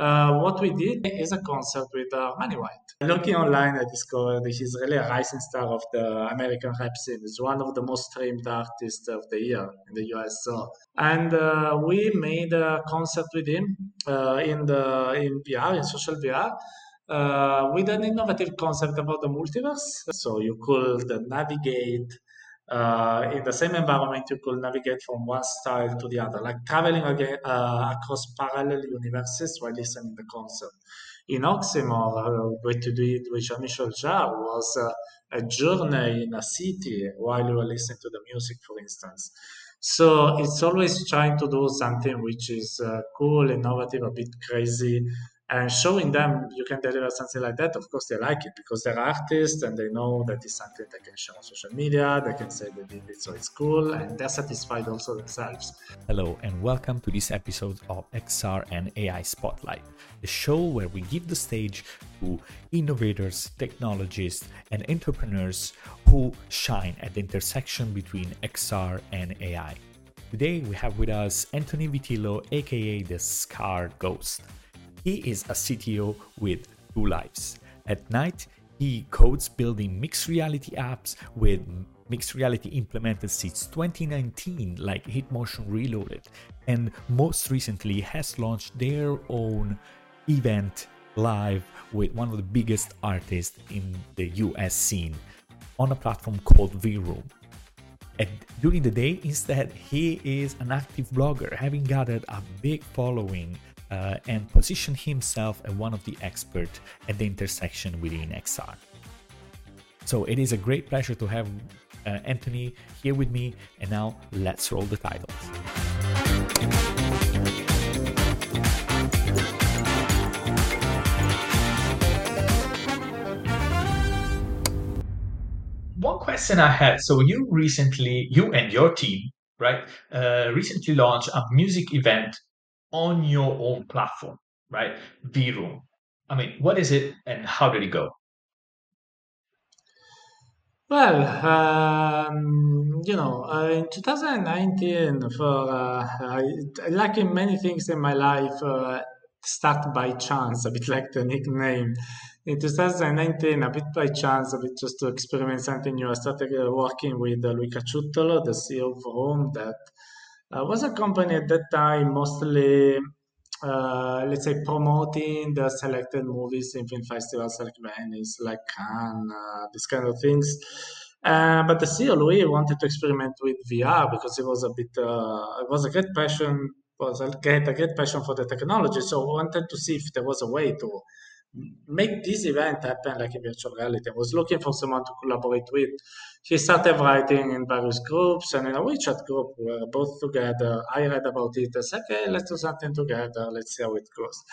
uh, what we did is a concert with uh, Armani White. Looking online, I discovered he's really a rising star of the American rap scene. He's one of the most streamed artists of the year in the US. So, and uh, we made a concert with him uh, in the in VR, in social VR. Uh, with an innovative concept about the multiverse. So you could navigate uh, in the same environment, you could navigate from one style to the other, like traveling again, uh, across parallel universes while listening to the concert. In Oxymore, uh, to do it with Jean-Michel Jarre was uh, a journey in a city while you were listening to the music, for instance. So it's always trying to do something which is uh, cool, innovative, a bit crazy, and showing them you can deliver something like that, of course they like it because they're artists and they know that it's something they can share on social media, they can say they did it so it's cool, and they're satisfied also themselves. Hello, and welcome to this episode of XR and AI Spotlight, the show where we give the stage to innovators, technologists, and entrepreneurs who shine at the intersection between XR and AI. Today we have with us Antony Vitillo, aka the Skarredghost. He is a CTO with two lives. At night, he codes building mixed reality apps with mixed reality implemented since 2019, like Hitmotion Reloaded, and most recently has launched their own event live with one of the biggest artists in the US scene on a platform called VRROOM. And during the day, instead, he is an active blogger, having gathered a big following uh, and position himself as one of the experts at the intersection within XR. So it is a great pleasure to have uh, Antony here with me, and now let's roll the titles. One question I had so you recently, you and your team, right, uh, recently launched a music event on your own platform, right? VRROOM. I mean, what is it and how did it go? Well, um, you know, uh, in 2019, for uh, I, like in many things in my life, uh, start by chance, a bit like the nickname. In 2019, a bit by chance, a bit just to experiment something new, I started uh, working with uh, Louis Cacciuttolo, the CEO of VRROOM, that was a company at that time mostly uh, let's say promoting the selected movies in film festivals like Venice, like Cannes, uh, these kind of things. Uh, but the CEO Louis wanted to experiment with VR because it was a bit, uh, it was a great passion, was a great, a great passion for the technology. So wanted to see if there was a way to make this event happen like in virtual reality. I was looking for someone to collaborate with. He started writing in various groups and in a WeChat group we were both together. I read about it. I said, okay, let's do something together. Let's see how it goes.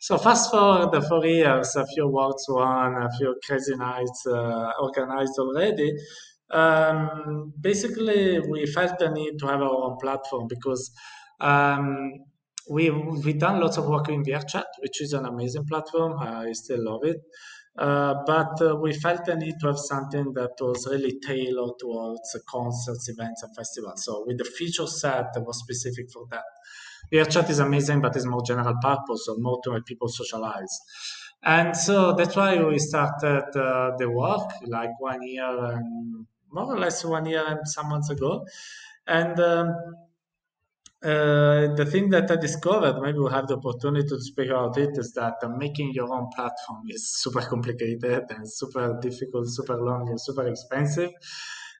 So fast forward the four years, a few awards won, a few crazy nights uh, organized already. Um, basically, we felt the need to have our own platform because um, we we've done lots of work in VRChat, which is an amazing platform. I still love it. Uh, but uh, we felt the need to have something that was really tailored towards concerts, events, and festivals. So with the feature set that was specific for that. VRChat is amazing, but it's more general purpose, so more to make people socialize. And so that's why we started uh, the work like one year and more or less one year and some months ago. And um, uh, the thing that I discovered, maybe we'll have the opportunity to speak about it, is that uh, making your own platform is super complicated and super difficult, super long, and super expensive.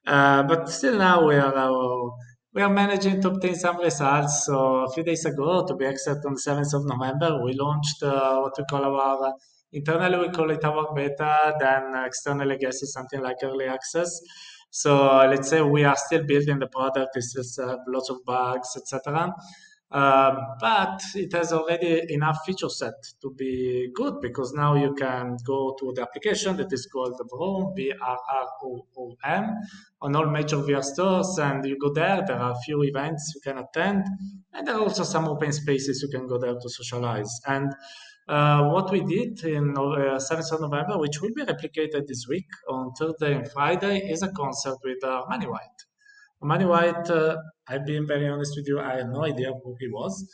Uh, but still, now we are we are managing to obtain some results. So a few days ago, to be exact, on the seventh of November, we launched uh, what we call our internally we call it our beta. Then externally, I guess it's something like early access. So let's say we are still building the product, it still have lots of bugs, etc. Uh, but it has already enough feature set to be good because now you can go to the application that is called VRROOM, V-R-R-O-O-M, on all major VR stores, and you go there. There are a few events you can attend, and there are also some open spaces you can go there to socialize. And uh, what we did in uh, 7th of November, which will be replicated this week on Thursday and Friday, is a concert with uh, Armani White. Manny White, uh, I've been very honest with you, I have no idea who he was.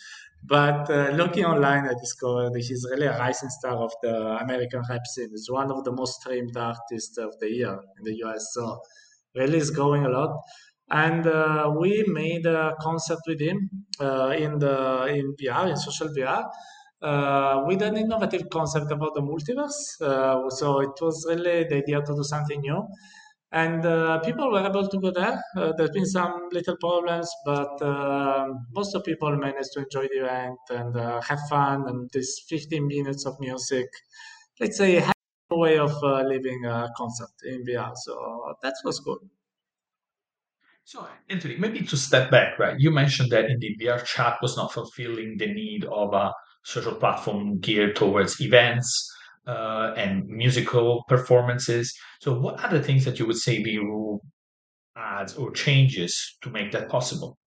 But uh, looking online, I discovered he's really a rising star of the American rap scene. He's one of the most streamed artists of the year in the US. So really is growing a lot. And uh, we made a concert with him uh, in the in VR, in social VR, uh, with an innovative concept about the multiverse. Uh, so it was really the idea to do something new and uh, people were able to go there. Uh, there's been some little problems, but uh, most of people managed to enjoy the event and uh, have fun. And this 15 minutes of music, let's say, a way of uh, living a concert in VR. So that was good. So, Antony, maybe to step back, right? You mentioned that indeed VRChat was not fulfilling the need of a social platform geared towards events uh, and musical performances. So, what are the things that you would say VRROOM adds or changes to make that possible?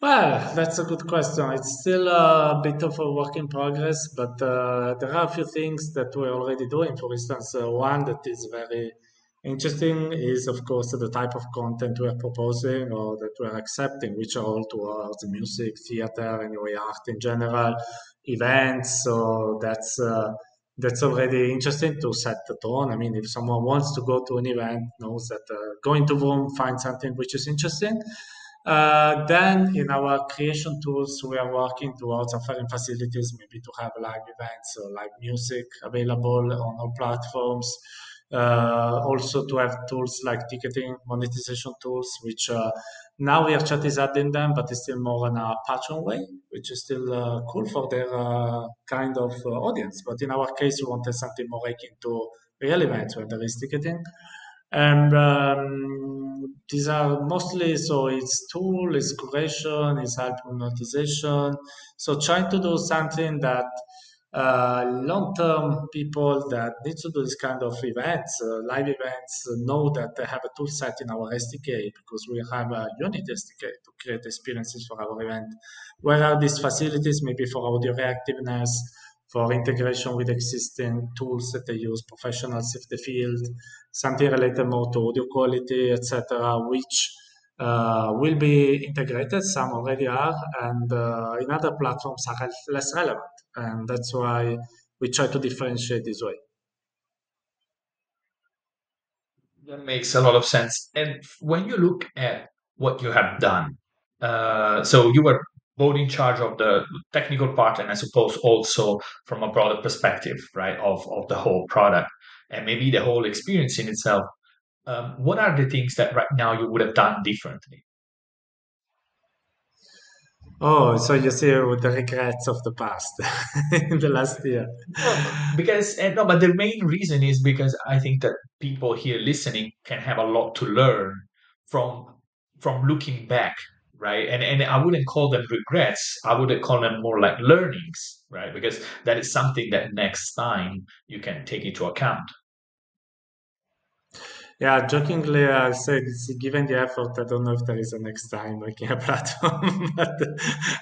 Well, that's a good question. It's still a bit of a work in progress, but uh, there are a few things that we're already doing. For instance, uh, one that is very interesting is, of course, the type of content we're proposing or that we're accepting, which are all towards music, theater, anyway, art in general events. So that's uh, that's already interesting to set the tone. I mean, if someone wants to go to an event, knows that uh, going to room, find something which is interesting. Uh, then in our creation tools, we are working towards offering facilities, maybe to have live events or live music available on all platforms. Uh, also to have tools like ticketing monetization tools, which uh, now VRChat is adding them, but it's still more in a patron way, which is still uh, cool for their uh, kind of uh, audience. But in our case, we wanted something more akin to real events where there is ticketing. And um, these are mostly so it's tool, it's curation, it's help monetization. So trying to do something that uh, long-term people that need to do this kind of events, uh, live events, uh, know that they have a tool set in our SDK because we have a Unity SDK to create experiences for our event. Where are these facilities? Maybe for audio reactiveness, for integration with existing tools that they use, professionals if the field, something related more to audio quality, etc., which uh, will be integrated. Some already are, and uh, in other platforms are less relevant and that's why we try to differentiate this way. That makes a lot of sense. And when you look at what you have done, uh, so you were both in charge of the technical part and I suppose also from a broader perspective, right, of, of the whole product and maybe the whole experience in itself. Um, what are the things that right now you would have done differently? Oh, so you see with the regrets of the past in the last year. No, because uh, no, but the main reason is because I think that people here listening can have a lot to learn from from looking back, right? And and I wouldn't call them regrets. I would call them more like learnings, right? Because that is something that next time you can take into account. Yeah, jokingly, I said, given the effort, I don't know if there is a next time making a platform. but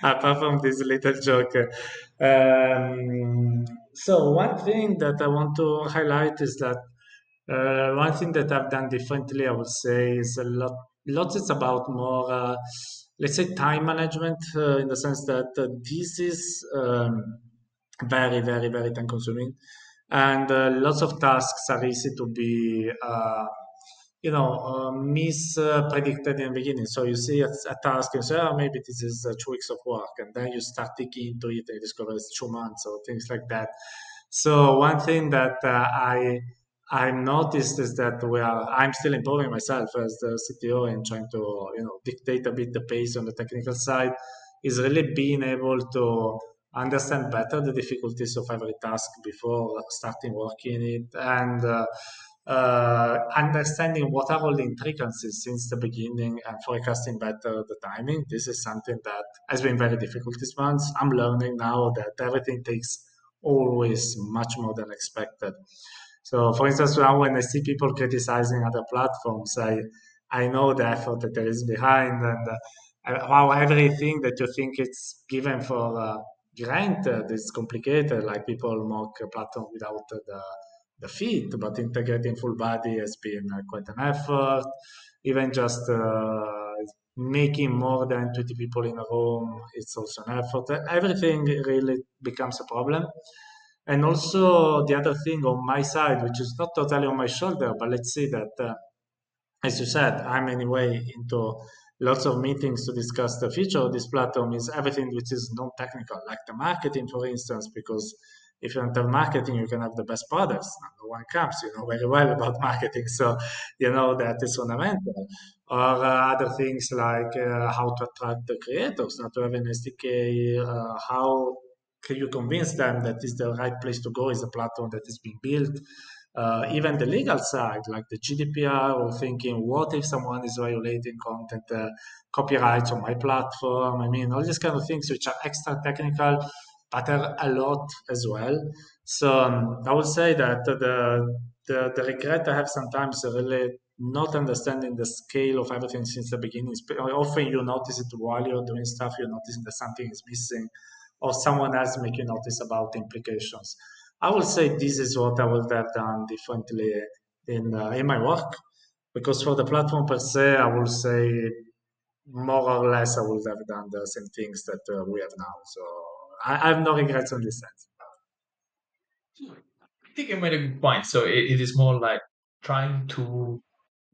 apart from this little joke, um, so one thing that I want to highlight is that uh, one thing that I've done differently, I would say, is a lot. Lots is about more, uh, let's say, time management uh, in the sense that uh, this is um, very, very, very time consuming, and uh, lots of tasks are easy to be uh, you know, uh, mispredicted in the beginning. So you see a, a task and say, oh, maybe this is uh, two weeks of work, and then you start digging into it and discover it's two months or things like that. So one thing that uh, I I noticed is that we are I'm still improving myself as the CTO and trying to you know dictate a bit the pace on the technical side is really being able to understand better the difficulties of every task before starting working it and uh, uh, understanding what are all the intricacies since the beginning and forecasting better the timing. This is something that has been very difficult this month. I'm learning now that everything takes always much more than expected. So, for instance, now when I see people criticizing other platforms, I I know the effort that there is behind and uh, how everything that you think it's given for uh, granted is complicated. Like people mock a platform without the the feet, but integrating full body has been uh, quite an effort. Even just uh, making more than 20 people in a room, it's also an effort. Everything really becomes a problem. And also the other thing on my side, which is not totally on my shoulder, but let's say that, uh, as you said, I'm anyway into lots of meetings to discuss the future of this platform is everything which is non-technical, like the marketing, for instance, because if you enter marketing, you can have the best products. No one comes, you know very well about marketing, so you know that is fundamental. Or uh, other things like uh, how to attract the creators, not to have an SDK, uh, how can you convince them that is the right place to go, is a platform that is being built. Uh, even the legal side, like the GDPR, or thinking, what if someone is violating content uh, copyrights on my platform? I mean, all these kind of things which are extra technical matter a lot as well. So um, I would say that the, the, the regret I have sometimes really not understanding the scale of everything since the beginning. Often you notice it while you're doing stuff, you're noticing that something is missing, or someone else make you notice about implications. I would say this is what I would have done differently in uh, in my work, because for the platform per se, I would say more or less I would have done the same things that uh, we have now. So I, I have no regrets on this sense. I think you made a good point. So it, it is more like trying to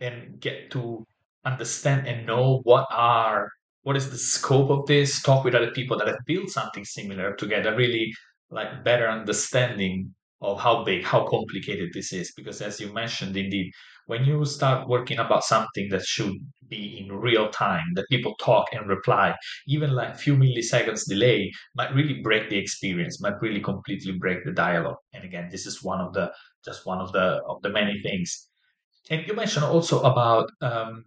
and get to understand and know what are what is the scope of this? Talk with other people that have built something similar to get a really like better understanding of how big how complicated this is. Because as you mentioned indeed when you start working about something that should be in real time that people talk and reply even like few milliseconds delay might really break the experience might really completely break the dialogue. And again this is one of the just one of the of the many things. And you mentioned also about um,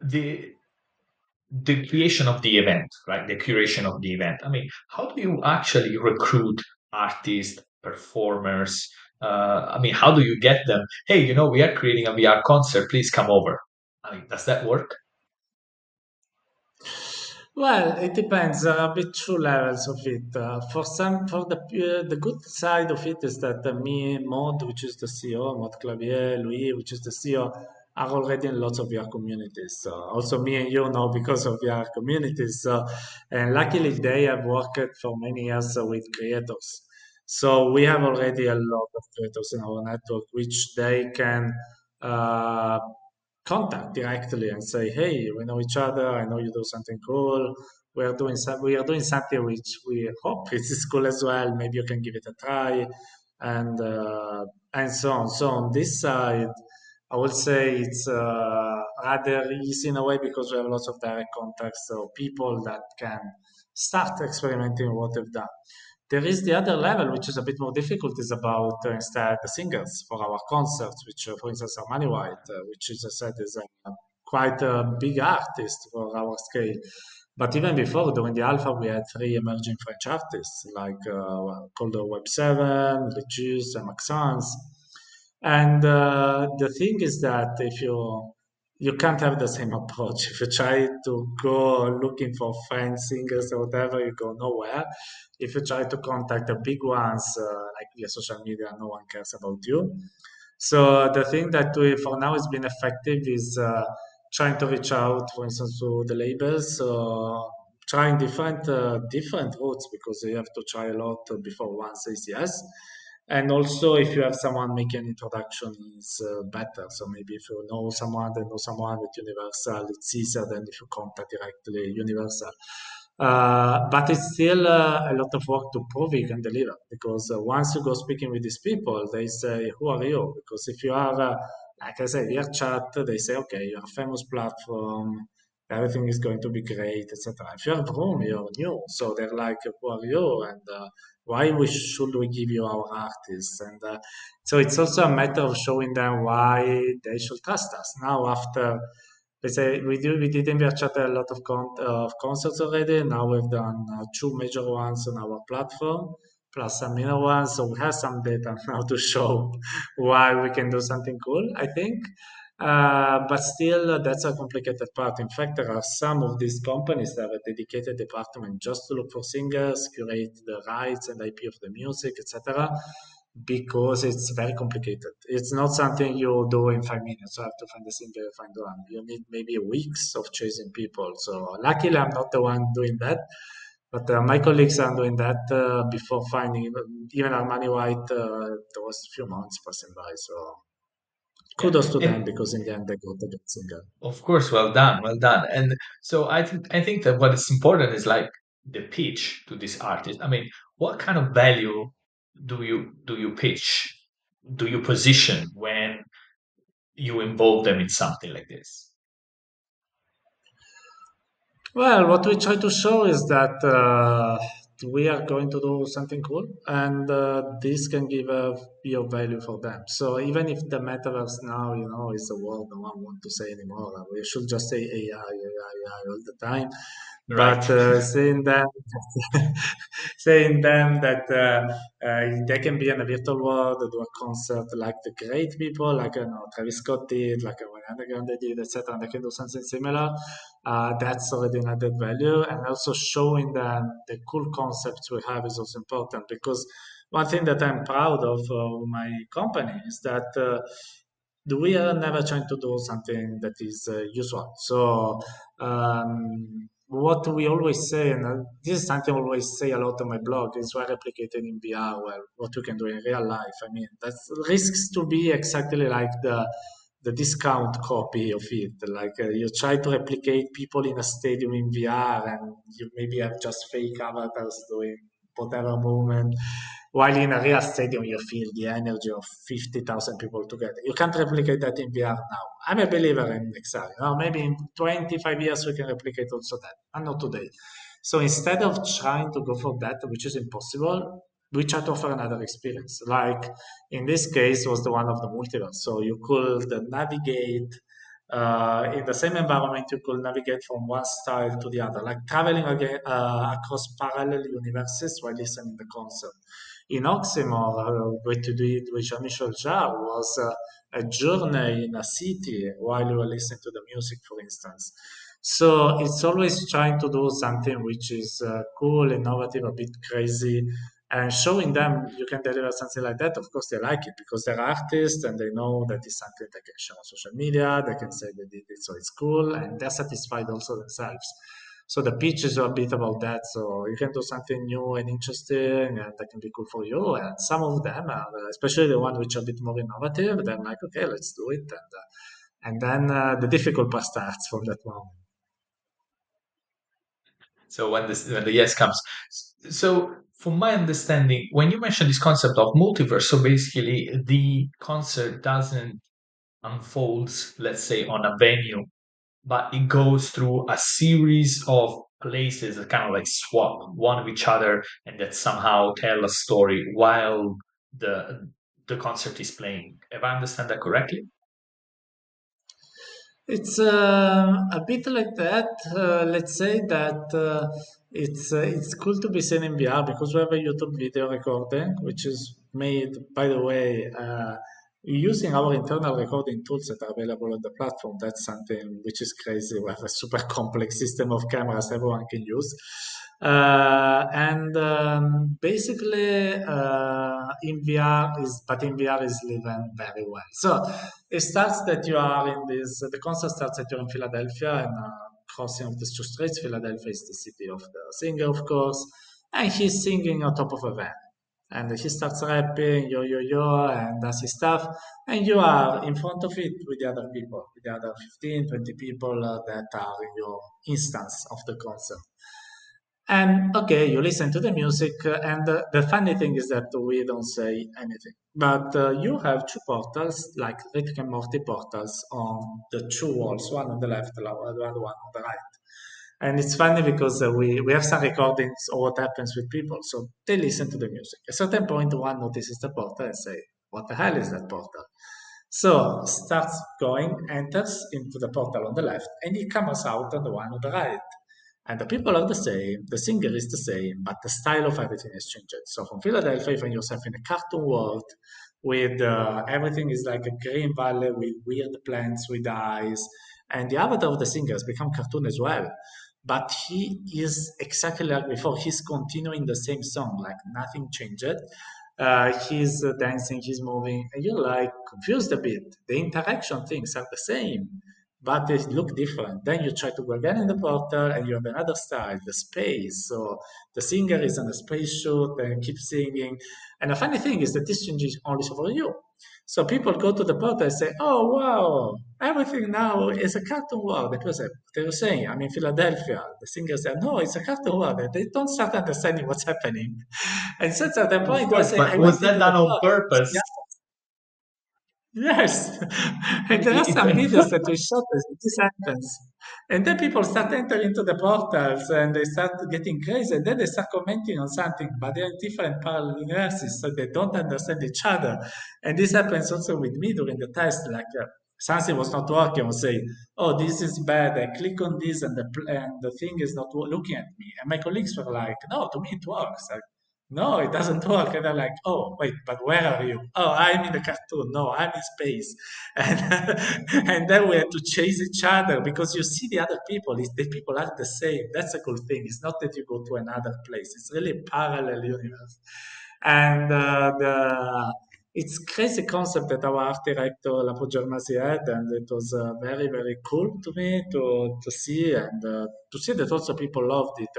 the the creation of the event, right? The curation of the event. I mean, how do you actually recruit artists, performers? Uh, I mean, how do you get them? Hey, you know, we are creating a VR concert. Please come over. I mean, does that work? Well, it depends a bit two levels of it. Uh, for some, for the uh, the good side of it is that me, Maud, which is the CEO, Maud Clavier, Louis, which is the CEO, are already in lots of VR communities. So also me and you know because of VR communities. So, and luckily they have worked for many years with creators. So we have already a lot of creators in our network, which they can uh, contact directly and say, "Hey, we know each other. I know you do something cool. We are doing some, we are doing something which we hope is cool as well. Maybe you can give it a try." And uh, and so on. So on this side, I would say it's uh, rather easy in a way because we have lots of direct contacts, so people that can start experimenting what they've done. There is the other level, which is a bit more difficult, is about uh, instead the singers for our concerts, which, uh, for instance, Armani White, uh, which, as I said, is a, quite a big artist for our scale. But even before, during the alpha, we had three emerging French artists like uh, called Web7, Letus, and Maxence and uh, the thing is that if you you can't have the same approach. If you try to go looking for friends, singers, or whatever, you go nowhere. If you try to contact the big ones, uh, like via social media, no one cares about you. So the thing that we, for now has been effective is uh, trying to reach out, for instance, to the labels, uh, trying different uh, different routes because you have to try a lot before one says yes and also if you have someone make an introduction is uh, better. So maybe if you know someone that knows someone at universal it's easier than if you contact directly universal. Uh, but it's still uh, a lot of work to prove you can deliver because uh, once you go speaking with these people they say who are you? Because if you are uh, like i said VRChat they say okay you're a famous platform everything is going to be great etc if you're VRROOM you're new. So they're like who are you? And uh, why we should we give you our artists? And uh, so it's also a matter of showing them why they should trust us. Now after let's say we do we did in Chat a lot of, con- uh, of concerts already. Now we've done uh, two major ones on our platform plus some minor ones. So we have some data now to show why we can do something cool i think uh, but still, uh, that's a complicated part. In fact, there are some of these companies that have a dedicated department just to look for singers, curate the rights and IP of the music, etc. because it's very complicated. It's not something you do in five minutes. You have to find the singer, find one. You need maybe weeks of chasing people. So luckily, I'm not the one doing that. But uh, my colleagues are doing that uh, before finding even Armani White. Uh, there was a few months passing by. So kudos to them because in the end they got the good. Of course, well done, well done. And so I think I think that what is important is like the pitch to this artist. I mean, what kind of value do you do you pitch? Do you position when you involve them in something like this? Well, what we try to show is that uh, we are going to do something cool and uh, this can give a real value for them. So even if the metaverse now you know is a word no one want to say anymore we should just say ai ai ai all the time Right. But uh, saying them, saying them that uh, uh, they can be in a virtual world, do a concert like the great people, like you know, Travis Scott did, like Ariana Grande did, etc. And they can do something similar. Uh, that's already an added value, and also showing them the cool concepts we have is also important because one thing that I'm proud of uh, my company is that uh, we are never trying to do something that is uh, usual. So um, what we always say, and uh, this is something I always say a lot on my blog, is why replicated in VR, well, what you can do in real life. I mean, that risks to be exactly like the the discount copy of it. Like uh, you try to replicate people in a stadium in VR, and you maybe have just fake avatars doing whatever movement. While in a real stadium, you feel the energy of 50,000 people together. You can't replicate that in VR now. I'm a believer in XR. You know, maybe in 25 years we can replicate also that, and not today. So instead of trying to go for that, which is impossible, we try to offer another experience. Like in this case, was the one of the multiverse. So you could navigate uh, in the same environment, you could navigate from one style to the other, like traveling again, uh, across parallel universes while listening to the concert. In Oxymore, uh, what you did with Jean-Michel Jarre was uh, a journey in a city while you were listening to the music, for instance. So it's always trying to do something which is uh, cool, innovative, a bit crazy, and showing them you can deliver something like that, of course they like it because they're artists and they know that it's something they can share on social media. They can say they did it, so it's cool, and they're satisfied also themselves. So the pitch is a bit about that. So you can do something new and interesting, and that can be cool for you. And some of them, are, especially the one which are a bit more innovative, they're like, okay, let's do it, and uh, and then uh, the difficult part starts from that moment. So when this when the yes comes, so from my understanding, when you mentioned this concept of multiverse, so basically the concert doesn't unfold, let's say, on a venue, but it goes through a series of places that kind of like swap one of each other and that somehow tell a story while the the concert is playing. If I understand that correctly? It's uh, a bit like that. Uh, let's say that uh, it's uh, it's cool to be seen in VR because we have a YouTube video recording, which is made, by the way, uh, using our internal recording tools that are available on the platform. That's something which is crazy. We have a super complex system of cameras everyone can use. Uh, and um, basically, uh, in VR is, but in VR is living very well. So it starts that you are in this. The concert starts that you're in Philadelphia and uh, crossing of the two streets. Philadelphia is the city of the singer, of course, and he's singing on top of a van. And he starts rapping, yo, yo, yo, and does his stuff. And you are in front of it with the other people, with the other 15, 20 people uh, that are in your instance of the concert. And okay, you listen to the music, and uh, the funny thing is that we don't say anything. But uh, you have two portals, like Rick and Morty portals, on the two walls, one on the left, the other one on the right. And it's funny because uh, we, we have some recordings of what happens with people. So they listen to the music. At a certain point, one notices the portal and say, what the hell is that portal? So starts going, enters into the portal on the left, and he comes out on the one on the right and the people are the same, the singer is the same, but the style of everything has changed. So from Philadelphia, you find yourself in a cartoon world with uh, everything is like a green valley with weird plants with eyes, and the avatar of the singer has become cartoon as well. But he is exactly like before. He's continuing the same song, like nothing changed. uh, he's uh, dancing, he's moving, and you're like confused a bit. The interaction things are the same, but they look different. Then you try to go again in the portal, and you have another style, the space. So the singer is on a space shoot and keeps singing. And the funny thing is that this changes only for you. So people go to the portal and say, "Oh wow, everything now is a cartoon world." Because they were saying, "I'm in Philadelphia." The singer said, "No, it's a cartoon world." They don't start understanding what's happening, and since at the point, course, say, was that done on purpose? Yeah. Yes, and there are some videos that we shot as this happens. And then people start entering into the portals and they start getting crazy. And then they start commenting on something, but they're in different parallel universes, so they don't understand each other. And this happens also with me during the test. Like uh, something was not working, I would say, "Oh, this is bad." I click on this, and the and the thing is not looking at me. And my colleagues were like, "No, to me it works." Like, no, it doesn't work. And they're like, oh, wait, but where are you? Oh, I'm in the cartoon. No, I'm in space. And, and then we had to chase each other because you see the other people. the people are the same. That's a cool thing. It's not that you go to another place. It's really parallel universe. And uh, the it's crazy concept that our art director Lapo Germasi had, and it was uh, very very cool to me to to see and uh, to see that also people loved it.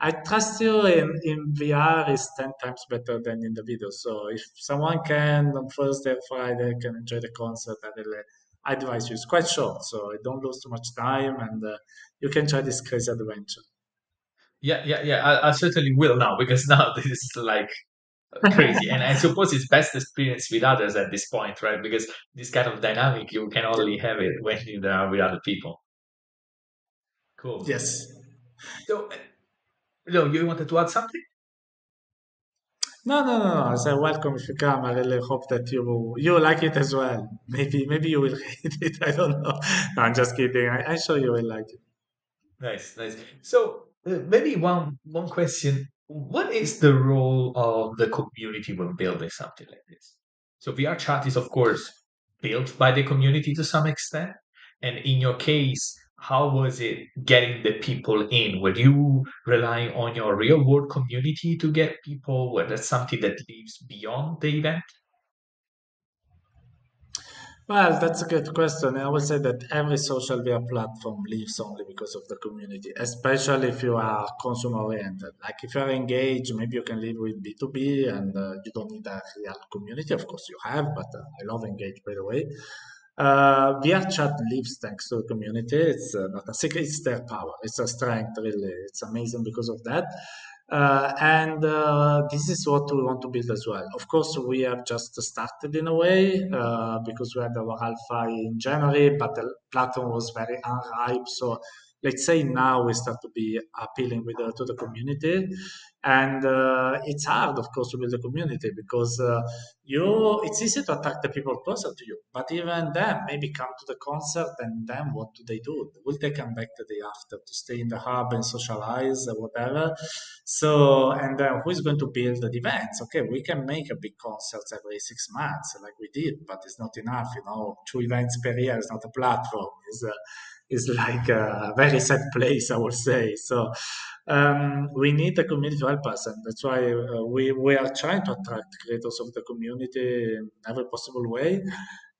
I trust you in, in VR is 10 times better than in the video. So if someone can on Thursday or Friday can enjoy the concert, I really advise you. It's quite short, so don't lose too much time and uh, you can try this crazy adventure. Yeah, yeah, yeah. I, I certainly will now because now this is like crazy. and I suppose it's best experience with others at this point, right? Because this kind of dynamic, you can only have it when you're uh, with other people. Cool. Yes. So no, you wanted to add something? No, no, no, no. I said welcome if you come. I really hope that you you like it as well. Maybe maybe you will hate it. I don't know. No, I'm just kidding. I, I'm sure you will like it. Nice, nice. So uh, maybe one one question: What is the role of the community when building something like this? So VRChat is of course built by the community to some extent, and in your case, how was it getting the people in? Were you relying on your real world community to get people? Was that something that lives beyond the event? Well, that's a good question. I would say that every social media platform lives only because of the community, especially if you are consumer oriented. Like if you're engaged, maybe you can live with B2B and uh, you don't need a real community. Of course, you have, but uh, I love Engage, by the way. Uh, lives thanks to the community. It's uh, not a secret, it's their power. It's a strength, really. It's amazing because of that. Uh, and uh, this is what we want to build as well. Of course, we have just started in a way uh, because we had our alpha in January, but the platform was very unripe. So let's say now we start to be appealing with to the community. And uh, it's hard of course to build a community because uh, you it's easy to attract the people closer to you. But even them maybe come to the concert and then what do they do? Will they come back the day after to stay in the hub and socialize or whatever? So and then who is going to build the events? Okay we can make a big concert every six months like we did but it's not enough you know. Two events per year is not a platform uh, is like a very sad place, I would say. So um, we need the community to help us, and that's why uh, we we are trying to attract creators of the community in every possible way.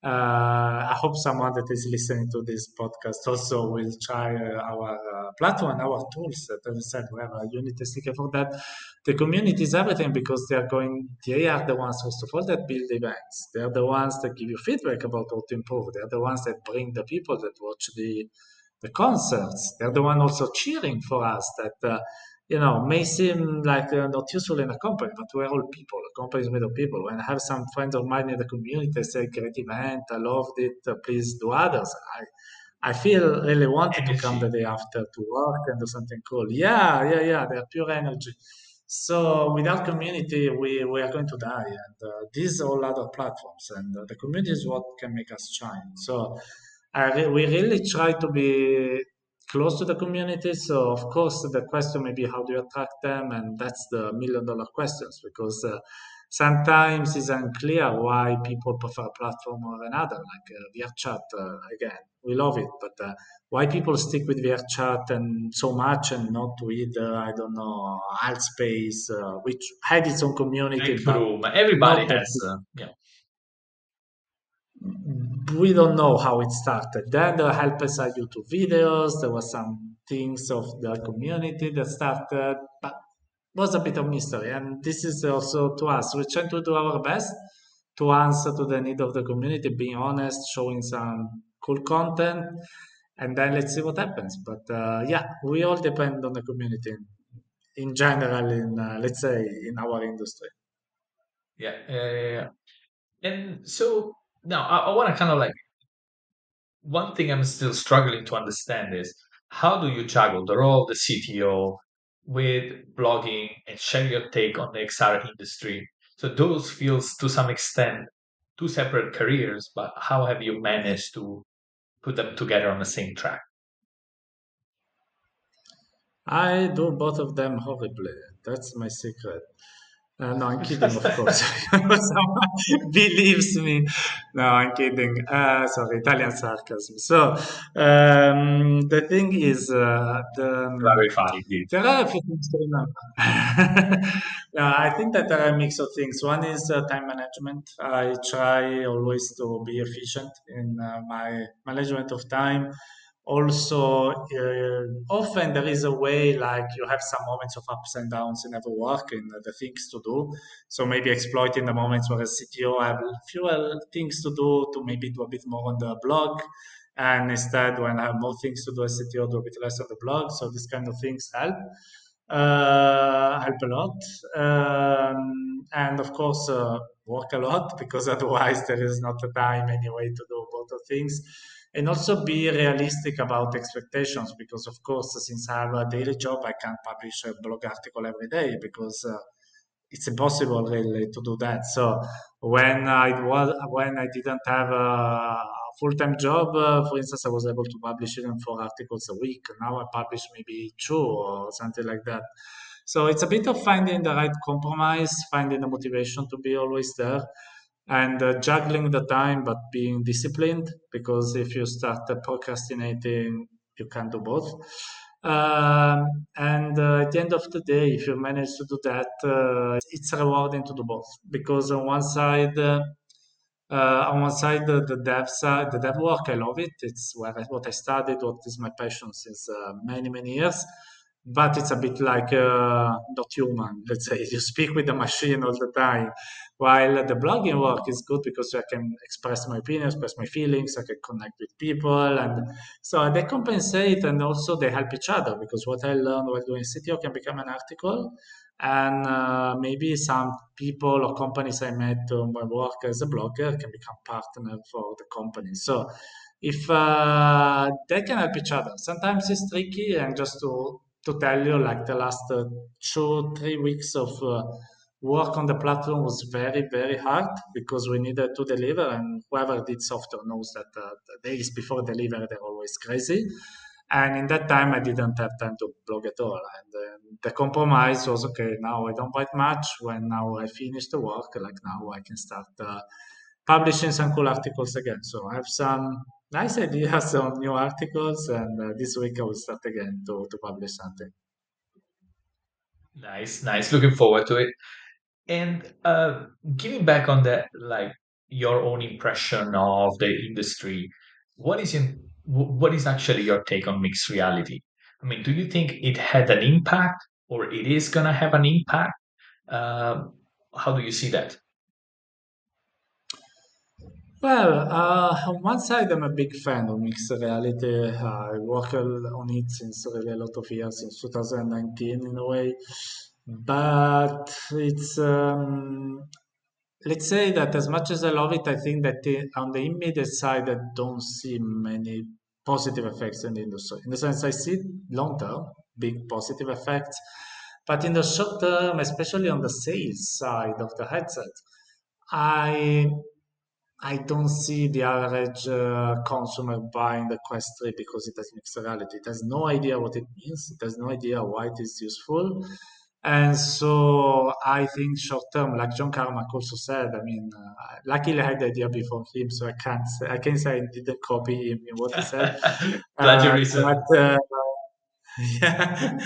Uh, I hope someone that is listening to this podcast also will try uh, our uh, platform, our tools. As I said, we have a Unity SDK for that. The community is everything because they are going. They are the ones, first of all, that build events. They are the ones that give you feedback about what to improve. They are the ones that bring the people that watch the the concerts. They're the one also cheering for us. That uh, you know, may seem like uh, not useful in a company, but we're all people. A company is made of people. When I have some friends of mine in the community, they say, great event, I loved it, uh, please do others. I, I feel really wanted energy. to come the day after to work and do something cool. Yeah, yeah, yeah, they're pure energy. So without community, we, we are going to die. And uh, these all other platforms, and uh, the community is what can make us shine. So re- we really try to be close to the community. So of course, the question may be how do you attract them, and that's the million dollar questions because uh, sometimes it's unclear why people prefer a platform or another, like uh, VRChat. Uh, again, we love it, but uh, why people stick with VRChat and so much and not with, uh, I don't know, Altspace, uh, which had its own community. Room. Everybody has, uh, yeah. We don't know how it started. Then there help us YouTube videos. There were some things of the community that started, but was a bit of mystery. And this is also to us. We try to do our best to answer to the need of the community, being honest, showing some cool content, and then let's see what happens. But uh, yeah, we all depend on the community in general. In uh, let's say in our industry. Yeah, yeah, yeah. And so now I, I want to kind of like one thing I'm still struggling to understand is how do you juggle the role of the CTO with blogging and share your take on the XR industry. So those feels to some extent two separate careers, but how have you managed to put them together on the same track? I do both of them horribly. That's my secret. Uh, no, I'm kidding, of course. Someone believes me. No, I'm kidding. Uh, sorry, Italian sarcasm. So, um, the thing is, uh, the, very funny. There are a few things to remember. no, I think that there are a mix of things. One is uh, time management. I try always to be efficient in uh, my management of time also uh, often there is a way like you have some moments of ups and downs in every work and the things to do. So maybe exploiting the moments where a cto have fewer things to do to maybe do a bit more on the blog. And instead when i have more things to do as cto do a bit less on the blog. So these kind of things help uh, help a lot. Um, and of course uh, work a lot because otherwise there is not the time anyway to do both of things and also be realistic about expectations because of course since i have a daily job i can't publish a blog article every day because uh, it's impossible really to do that. So when i was when i didn't have a full-time job uh, for instance i was able to publish even four articles a week. Now i publish maybe two or something like that. So it's a bit of finding the right compromise finding the motivation to be always there and uh, juggling the time but being disciplined because if you start uh, procrastinating you can't do both. Um, and uh, at the end of the day if you manage to do that uh, it's rewarding to do both. Because on one side uh, uh, on one side the, the, dev side the dev work i love it. It's where what i studied what is my passion since many many years but it's a bit like not human let's say you speak with the machine all the time while the blogging work is good because I can express my opinions, express my feelings, I can connect with people, and so they compensate and also they help each other because what I learned while doing CTO can become an article, and uh, maybe some people or companies I met on my work as a blogger can become partner for the company. So if uh, they can help each other, sometimes it's tricky, and just to to tell you, like the last uh, two three weeks of uh, work on the platform was very very hard because we needed to deliver and whoever did software knows that uh, the days before delivery they're always crazy. And in that time i didn't have time to blog at all. And uh, the compromise was okay now i don't write much. When now i finish the work like now i can start uh, publishing some cool articles again. So i have some nice ideas on new articles and uh, this week i will start again to, to publish something nice nice looking forward to it and uh, giving back on that, like your own impression of the industry, what is in what is actually your take on mixed reality? I mean, do you think it had an impact, or it is gonna have an impact? Uh, how do you see that? Well, uh, on one side, I'm a big fan of mixed reality. I work on it since really a lot of years, since 2019 in a way but it's um, let's say that as much as I love it, I think that the, on the immediate side, I don't see many positive effects in the industry. In the sense, I see long term big positive effects, but in the short term, especially on the sales side of the headset, I I don't see the average uh, consumer buying the Quest 3 because it has mixed reality. It has no idea what it means. It has no idea why it is useful And so I think short term, like John Carmack also said, I mean, uh, luckily I had the idea before him, so I can't say, I can't say I didn't copy him in what he said. Plagiarism. Uh, but, uh, yeah,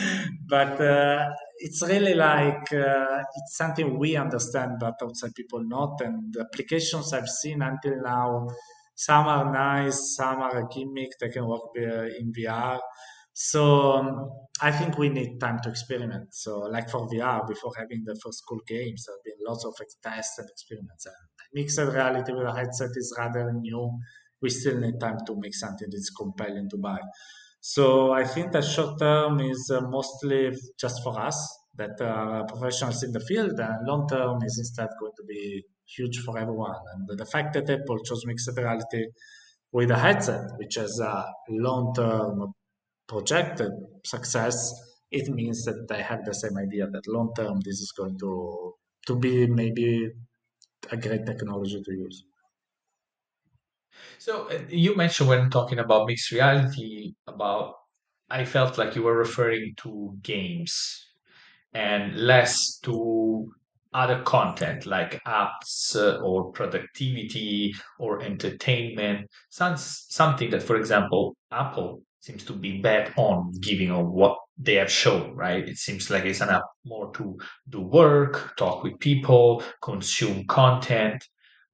but uh, it's really like uh, it's something we understand, but outside people not. And the applications I've seen until now, some are nice, some are a gimmick. They can work in VR. So um, I think we need time to experiment. So like for VR, before having the first cool games, there have been lots of tests and experiments. And mixed reality with a headset is rather new. We still need time to make something that's compelling to buy. So I think that short term is uh, mostly just for us that are professionals in the field, and long term is instead going to be huge for everyone. And the fact that Apple chose mixed reality with a headset, which has a long term projected success, it means that they have the same idea that long term this is going to to be maybe a great technology to use. So uh, you mentioned when talking about mixed reality about I felt like you were referring to games and less to other content like apps uh, or productivity or entertainment. Sounds something that, for example, Apple seems to be bet on giving on what they have shown, right? It seems like it's an app more to do work, talk with people, consume content.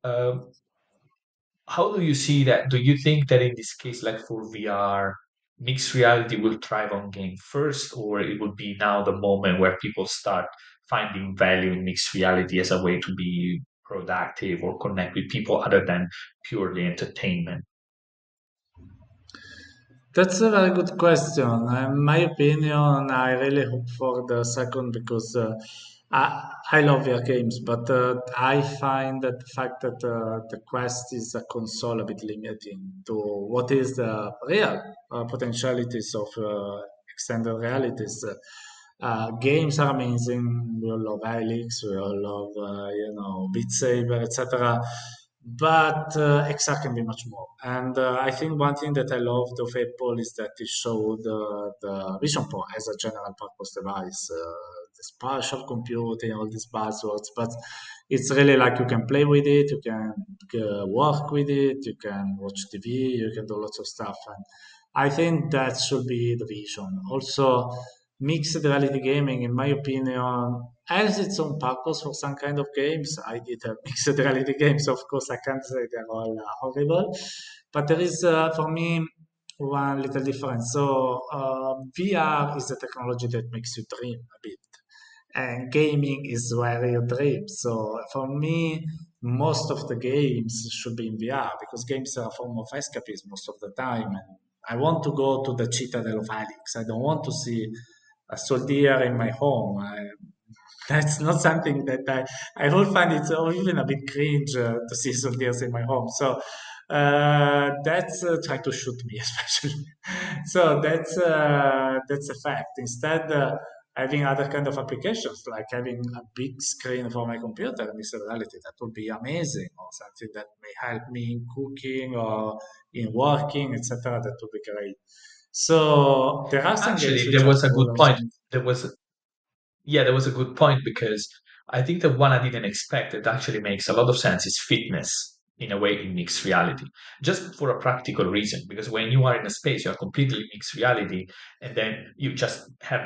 Um, how do you see that? Do you think that in this case, like for VR, mixed reality will thrive on game first, or it would be now the moment where people start finding value in mixed reality as a way to be productive or connect with people other than purely entertainment? That's a very good question. In my opinion, I really hope for the second because uh, I, I love VR games, but uh, I find that the fact that uh, the Quest is a console a bit limiting to what is the real uh, potentialities of uh, extended realities. Uh, games are amazing. We all love Alyx, we all love, uh, you know, Beat Saber, etc but uh, XR can be much more. And uh, I think one thing that I loved of Apple is that it showed uh, the Vision Pro as a general purpose device, the spatial computing, all these buzzwords, but it's really like you can play with it, you can uh, work with it, you can watch TV, you can do lots of stuff. And I think that should be the vision. Also, mixed reality gaming, in my opinion, has its own purpose for some kind of games. I did have mixed reality games, of course, I can't say they're all uh, horrible, but there is, uh, for me, one little difference. So, uh, VR is a technology that makes you dream a bit, and gaming is you dream. So, for me, most of the games should be in VR because games are a form of escapism most of the time. And I want to go to the Citadel of Alyx. I don't want to see a soldier in my home. I, that's not something that I, I will find it even a bit cringe uh, to see soldiers in my home. So uh, that's uh, try to shoot me especially. so that's uh, that's a fact. Instead, uh, having other kind of applications like having a big screen for my computer mixed reality that would be amazing, or something that may help me in cooking or in working, etc. That would be great. So there are some Actually, there was a good point. There was Yeah, that was a good point because I think the one I didn't expect that actually makes a lot of sense is fitness in a way in mixed reality. Just for a practical reason, because when you are in a space, you are completely mixed reality, and then you just have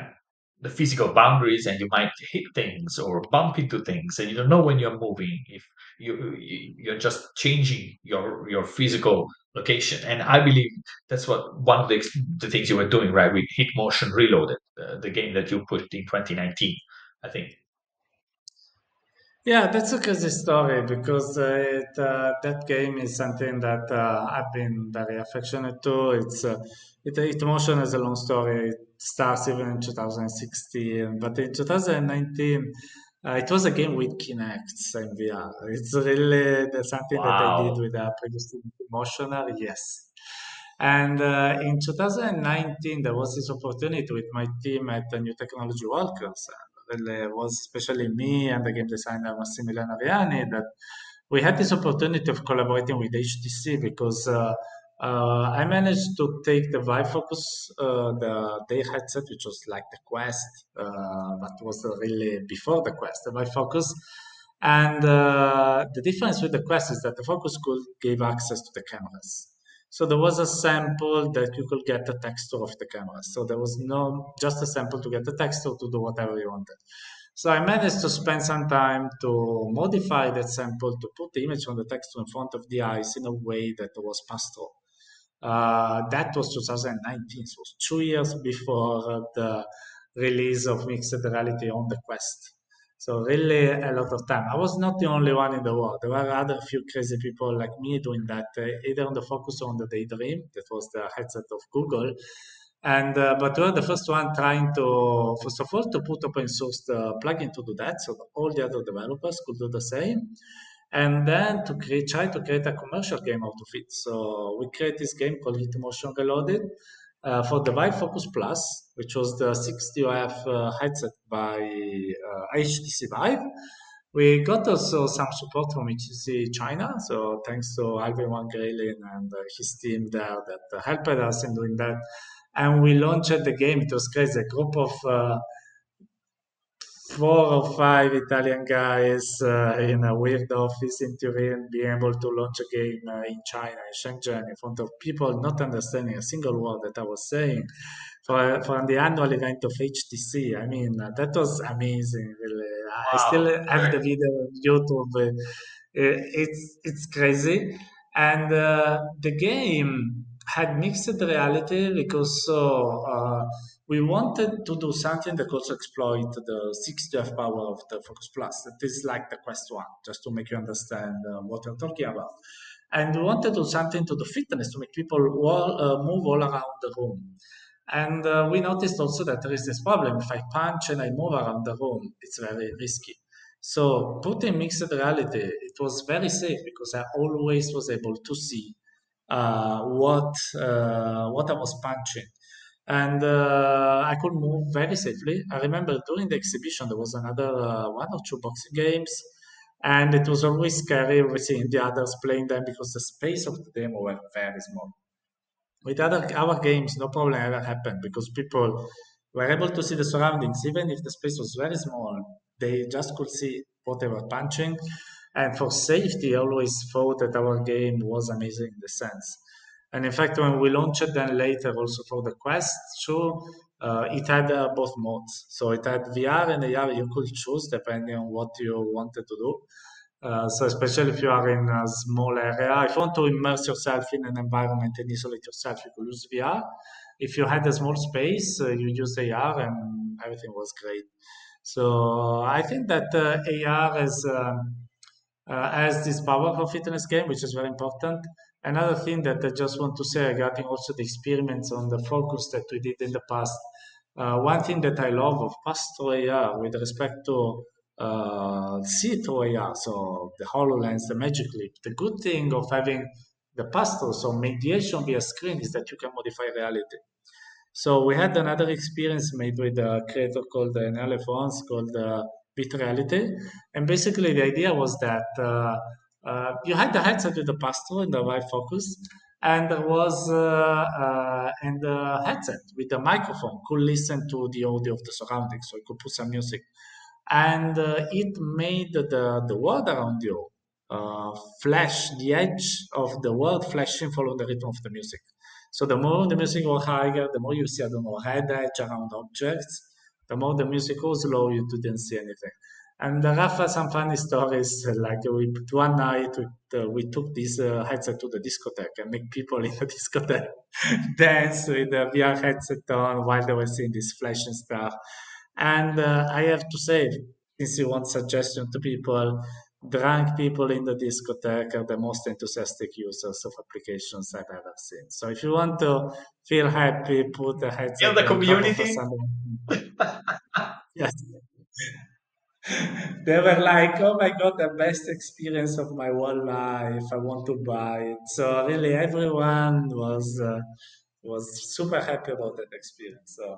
the physical boundaries and you might hit things or bump into things and you don't know when you're moving if you you- you're just changing your your physical location. And i believe that's what one of the, the things you were doing right? With HitMotion Reloaded uh, the game that you put in 2019 i think. Yeah, that's a crazy story because uh, it, uh, that game is something that uh, I've been very affectionate to. It's uh, it, it motion is a long story. It starts even in 2016, but in 2019, uh, it was a game with Kinects and VR. It's really the, something that I did with a previous emotional. Yes. And uh, in 2019, there was this opportunity with my team at the New Technology Walkers. And it was especially me and the game designer Massimiliano Viani that we had this opportunity of collaborating with HTC because uh, uh, I managed to take the Vive Focus, uh, the day headset, which was like the Quest, uh, that was really before the Quest, the Vive Focus. And uh, the difference with the Quest is that the Focus could give access to the cameras. So there was a sample that you could get the texture of the camera. So there was no just a sample to get the texture to do whatever you wanted. So I managed to spend some time to modify that sample to put the image on the texture in front of the eyes in a way that was pastoral. Uh, that was 2019, so two years before the release of mixed reality on the Quest. So really a lot of time. I was not the only one in the world. There were other few crazy people like me doing that, uh, either on the Focus or on the Daydream. That was the headset of Google. And uh, but we were the first one trying to, first of all, to put open source the plugin to do that, so all the other developers could do the same and then to create, try to create a commercial game out of it. So we create this game called Hit Motion Reloaded uh, for the Vive Focus Plus, which was the 6DOF uh, headset by uh, HTC Vive. We got also some support from HTC China, so thanks to Alvin Wang Graylin and uh, his team there that helped us in doing that. And we launched the game. It was crazy. A group of uh, four or five Italian guys uh, in a weird office in Turin being able to launch a game uh, in China, in Shenzhen, in front of people not understanding a single word that I was saying for, for the annual event of HTC. I mean, uh, that was amazing, really. Wow. I still have the video on YouTube. it's, it's crazy. And uh, the game had mixed reality because so uh, we wanted to do something that could exploit the 6DOF power of the Focus Plus. That is like the Quest 1, just to make you understand uh, what we're talking about. And we wanted to do something to the fitness to make people all, uh, move all around the room. And uh, we noticed also that there is this problem. If I punch and I move around the room, it's very risky. So putting mixed reality, it was very safe because I always was able to see uh, what uh, what I was punching and uh, I could move very safely. I remember during the exhibition there was another uh, one or two boxing games, and it was always scary seeing the others playing them because the space of the demo were very small. With other our games, no problem ever happened because people were able to see the surroundings, even if the space was very small. They just could see what they were punching, and for safety, I always thought that our game was amazing in the sense and in fact, when we launched it then later also for the Quest 2, uh, it had uh, both modes. So it had VR and AR you could choose depending on what you wanted to do. Uh, so especially if you are in a small area, if you want to immerse yourself in an environment and isolate yourself, you could use VR. If you had a small space, uh, you use AR and everything was great. So I think that uh, AR has, um, uh, has this power for fitness game, which is very important. Another thing that I just want to say regarding also the experiments on the focus that we did in the past. Uh, one thing that I love of passthrough AR with respect to uh, AR, so the HoloLens, the Magic Leap, the good thing of having the passthrough, so mediation via screen, is that you can modify reality. So we had another experience made with a creator called uh, Nele called uh, Bit Reality. And basically the idea was that uh, uh, you had the headset with the passthrough and the Vive Focus, and there was uh, uh, and the headset with the microphone could listen to the audio of the surroundings, so you could put some music, and it made the the world around you flash the edge of the world flashing follow the rhythm of the music. So the more the music was higher, the more you see I don't know red edge around objects. The more the music was low, you didn't see anything. And uh, Rafa, some funny stories. Like we one night we, uh, we took this uh, headset to the discotheque and make people in the discotheque dance with the VR headset on while they were seeing this flashing stuff. And uh, I have to say, since you want suggestion to people, drunk people in the discotheque are the most enthusiastic users of applications I've ever seen. So if you want to feel happy, put the headset. In the community. yes they were like, "Oh my god, the best experience of my whole life! I want to buy it." So really, everyone was uh, was super happy about that experience. So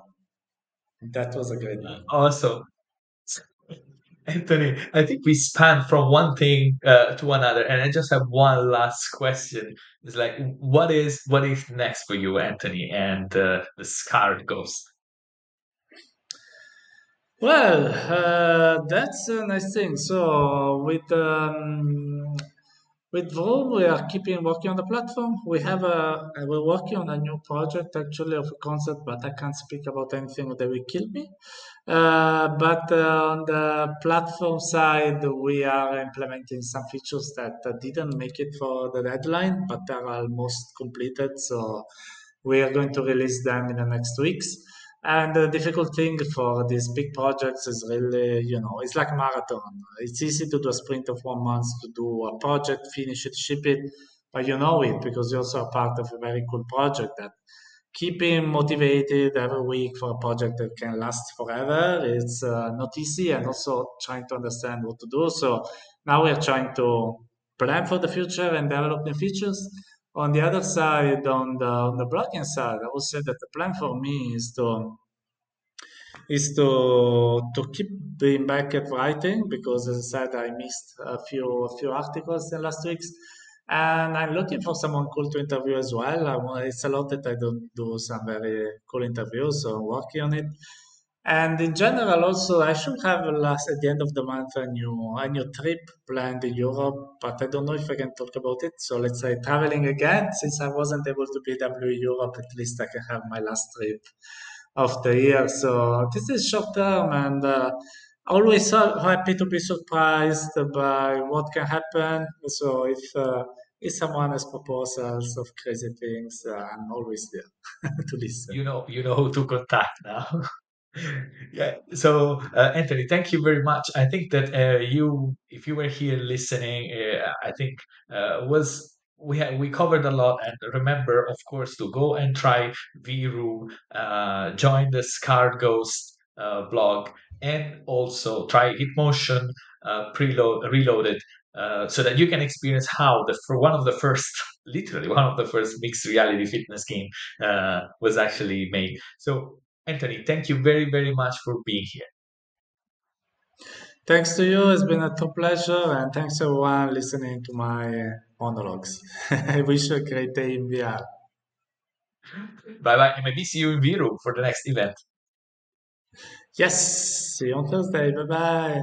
that was a great one. Awesome. Antony, I think we span from one thing uh, to another, and I just have one last question. It's like, what is what is next for you, Antony, and uh, the Skarredghost? Well, uh, that's a nice thing. So with um, with VRROOM, we are keeping working on the platform. We have a we're working on a new project actually of a concept, but I can't speak about anything that will kill me. Uh, but uh, on the platform side, we are implementing some features that uh, didn't make it for the deadline, but are almost completed. So we are going to release them in the next weeks. And the difficult thing for these big projects is really, you know, it's like marathon. It's easy to do a sprint of one month to do a project, finish it, ship it, but you know it because you're also a part of a very cool project that keeping motivated every week for a project that can last forever it's uh, not easy and also trying to understand what to do. So now we're trying to plan for the future and develop new features on the other side, on the on the blogging side, I would say that the plan for me is to is to to keep being back at writing because as I said I missed a few a few articles in last weeks and I'm looking for someone cool to interview as well. I it's a lot that I don't do some very cool interviews, so I'm working on it. And in general, also, I should have last at the end of the month a new a new trip planned in Europe, but I don't know if I can talk about it. So let's say traveling again, since I wasn't able to BW Europe, at least I can have my last trip of the year. So this is short term, and uh, always so happy to be surprised by what can happen. So if uh, if someone has proposals of crazy things, uh, I'm always there to listen. You know, you know who to contact now. yeah. So, uh, Antony, thank you very much. I think that uh, you, if you were here listening, uh, I think uh, was we had we covered a lot. And remember, of course, to go and try VRROOM, uh, join the Skarredghost uh, blog, and also try HitMotion preload reloaded. So that you can experience how the for one of the first, literally one of the first mixed reality fitness game was actually made. So Antony, thank you very, very much for being here. Thanks to you. It's been a top pleasure. And thanks everyone listening to my uh, monologues. I wish you a great day in VR. Bye bye. maybe see you in VRROOM for the next event. Yes. See you on Thursday. Bye bye.